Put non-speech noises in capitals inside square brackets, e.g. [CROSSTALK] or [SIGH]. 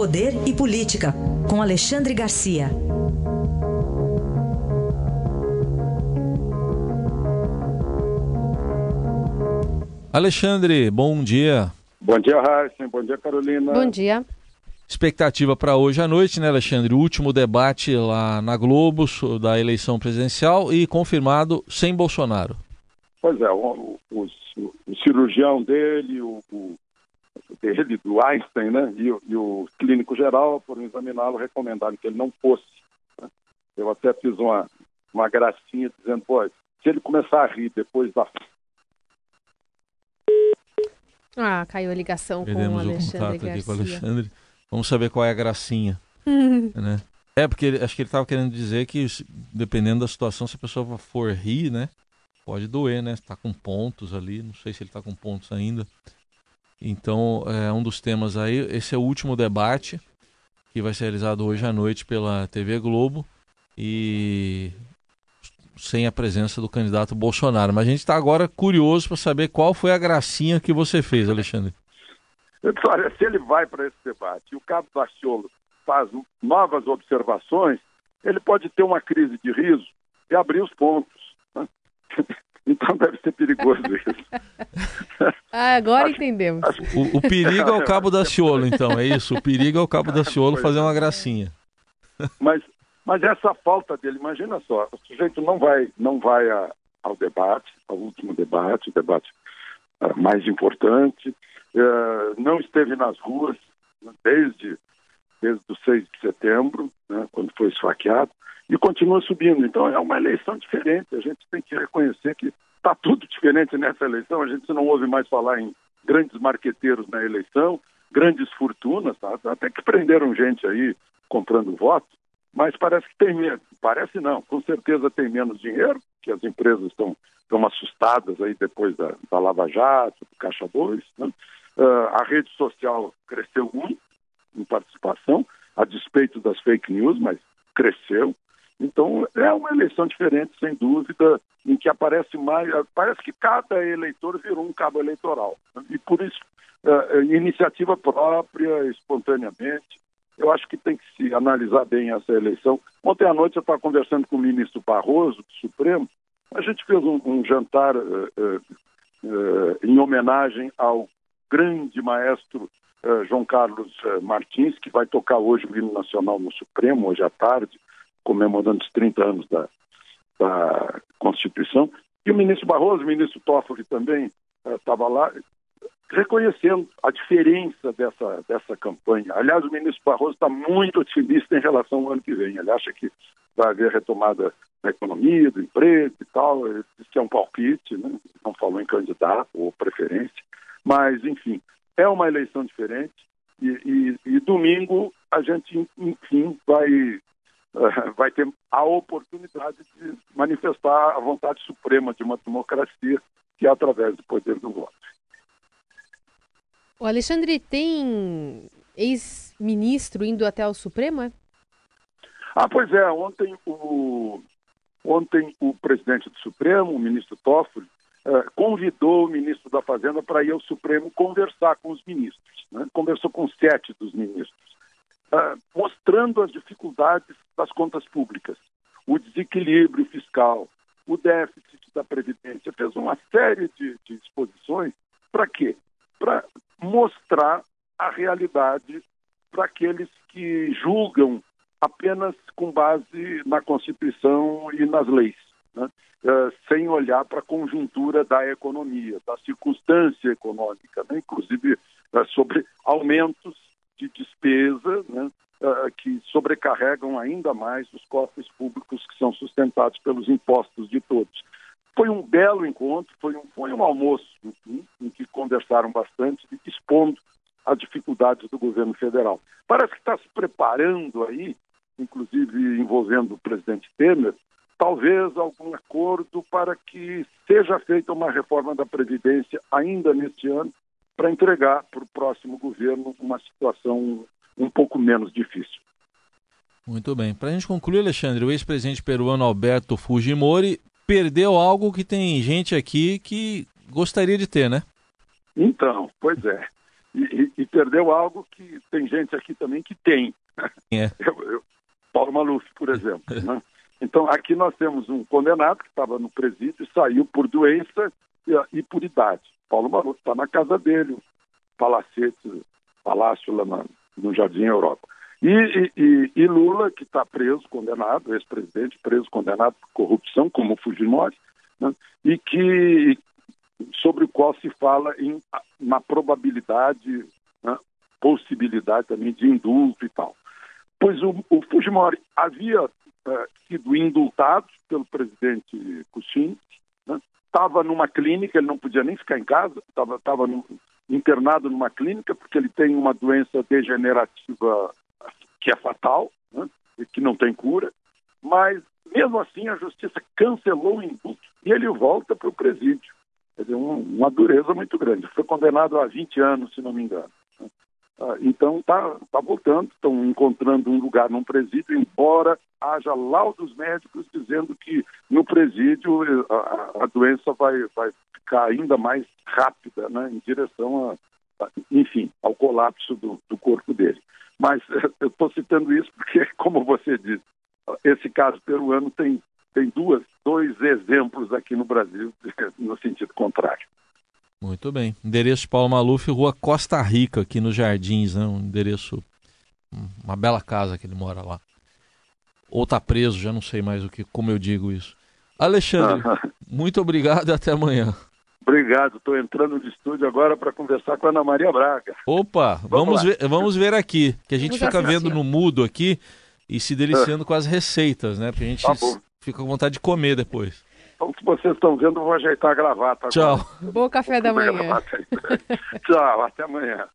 Poder e Política, com Alexandre Garcia. Alexandre, bom dia. Bom dia, Raíssa. Bom dia, Carolina. Bom dia. Expectativa para hoje à noite, né, Alexandre? O último debate lá na Globo da eleição presidencial e confirmado sem Bolsonaro. Pois é, o, o, o cirurgião dele, o, o, dele, do Einstein, né, e, e o clínico geral, foram examiná-lo, recomendaram que ele não fosse. Né? Eu até fiz uma, uma gracinha dizendo, pô, se ele começar a rir depois da ah, caiu a ligação Perdemos com o Alexandre o contato Garcia. aqui com o Alexandre. Vamos saber qual é a gracinha. [LAUGHS] né? É, porque ele, acho que ele estava querendo dizer que, dependendo da situação, se a pessoa for rir, né? Pode doer, né? Está com pontos ali, não sei se ele está com pontos ainda. Então, é um dos temas aí. Esse é o último debate que vai ser realizado hoje à noite pela TV Globo e sem a presença do candidato Bolsonaro. Mas a gente está agora curioso para saber qual foi a gracinha que você fez, Alexandre. Olha, se ele vai para esse debate e o Cabo Daciolo faz novas observações, ele pode ter uma crise de riso e abrir os pontos. Né? Então deve ser perigoso [LAUGHS] isso. ah, agora acho, entendemos. Acho... O, o, perigo é o Cabo Daciolo, então, é isso? O perigo é o Cabo Daciolo [LAUGHS] fazer uma gracinha. Mas, mas essa falta dele, imagina só, o sujeito não vai, não vai a, ao debate, ao último debate, o debate uh, mais importante, uh, não esteve nas ruas desde, desde o 6 de setembro, né, quando foi esfaqueado, e continua subindo. Então é uma eleição diferente, a gente tem que reconhecer que está tudo diferente nessa eleição, a gente não ouve mais falar em grandes marqueteiros na eleição, grandes fortunas, tá? até que prenderam gente aí comprando votos, mas parece que tem menos. Parece não, com certeza tem menos dinheiro, que as empresas estão, estão assustadas aí depois da, da Lava Jato, do Caixa 2. Né? Uh, a rede social cresceu muito em participação, a despeito das fake news, mas cresceu. Então é uma eleição diferente, sem dúvida, em que aparece mais. Parece que cada eleitor virou um cabo eleitoral. Né? E por isso, uh, iniciativa própria, espontaneamente, eu acho que tem que se analisar bem essa eleição. Ontem à noite eu estava conversando com o ministro Barroso, do Supremo, a gente fez um, um jantar uh, uh, uh, em homenagem ao grande maestro João Carlos Martins, que vai tocar hoje o hino nacional no Supremo, hoje à tarde, comemorando os 30 anos da, da Constituição. E o ministro Barroso, o ministro Toffoli também estava lá, reconhecendo a diferença dessa, dessa campanha. Aliás, o ministro Barroso está muito otimista em relação ao ano que vem. Ele acha que vai haver retomada da economia, do emprego e tal. Que é um palpite, né? não falou em candidato ou preferência. Mas, enfim, é uma eleição diferente. E, e, e domingo a gente, enfim, vai, [LAUGHS] vai ter a oportunidade de manifestar a vontade suprema de uma democracia, que é através do poder do voto. O Alexandre tem ex-ministro indo até o Supremo, é? Ah, pois é. Ontem o, ontem o presidente do Supremo, o ministro Toffoli, eh, convidou o ministro da Fazenda para ir ao Supremo conversar com os ministros. Né? Conversou com sete dos ministros, eh, mostrando as dificuldades das contas públicas, o desequilíbrio fiscal, o déficit da Previdência. Fez uma série de, de exposições. Para quê? Para mostrar a realidade para aqueles que julgam apenas com base na Constituição e nas leis, né? uh, sem olhar para a conjuntura da economia, da circunstância econômica, né? inclusive uh, sobre aumentos de despesa né? uh, que sobrecarregam ainda mais os cofres públicos que são sustentados pelos impostos de todos. Foi um belo encontro, foi um, foi um almoço enfim, em que conversaram bastante, expondo as dificuldades do governo federal. Parece que está se preparando aí, inclusive envolvendo o presidente Temer, talvez algum acordo para que seja feita uma reforma da Previdência ainda neste ano, para entregar para o próximo governo uma situação um pouco menos difícil. Muito bem. Para a gente concluir, Alexandre, o ex-presidente peruano Alberto Fujimori perdeu algo que tem gente aqui que gostaria de ter, né? Então, pois é. e, e, perdeu algo que tem gente aqui também que tem. É. Eu, eu, Paulo Maluf, por exemplo. né? Então, aqui nós temos um condenado que estava no presídio e saiu por doença e, e por idade. Paulo Maluf está na casa dele, palacete, palácio lá na, no Jardim Europa. E, e, e Lula, que está preso, condenado, ex-presidente preso, condenado por corrupção, como Fujimori, né? e que sobre o qual se fala em uma probabilidade, né? possibilidade também de indulto e tal. Pois o, o Fujimori havia é, sido indultado pelo presidente Kuczynski, estava numa clínica, ele não podia nem ficar em casa, estava internado numa clínica porque ele tem uma doença degenerativa que é fatal, né? e que não tem cura, mas mesmo assim a justiça cancelou o indulto e ele volta para o presídio. Quer dizer, um, uma dureza muito grande. Foi condenado a 20 anos, se não me engano. Ah, então está tá voltando, estão encontrando um lugar num presídio, embora haja laudos médicos dizendo que no presídio eh, a, a doença vai, vai ficar ainda mais rápida né, em direção, a, a, enfim, ao colapso do, do corpo dele. Mas eu estou citando isso porque, [LAUGHS] como você disse, esse caso peruano tem, tem duas, dois exemplos aqui no Brasil [LAUGHS] no sentido contrário. Muito bem. Endereço Paulo Maluf, Rua Costa Rica, aqui nos Jardins, né? Um endereço, uma bela casa que ele mora lá. Ou tá preso, já não sei mais o que, como eu digo isso. Alexandre, muito obrigado e até amanhã. Obrigado, estou entrando no estúdio agora para conversar com a Ana Maria Braga. Opa, vamos, vamos ver, vamos ver aqui, que a gente vamos fica vendo no mudo aqui e se deliciando é. com as receitas, né? Porque a gente tá fica com vontade de comer depois. Então, que vocês estão vendo, eu vou ajeitar a gravata. Tchau. Agora. Bom café da manhã. [LAUGHS] Tchau, até amanhã.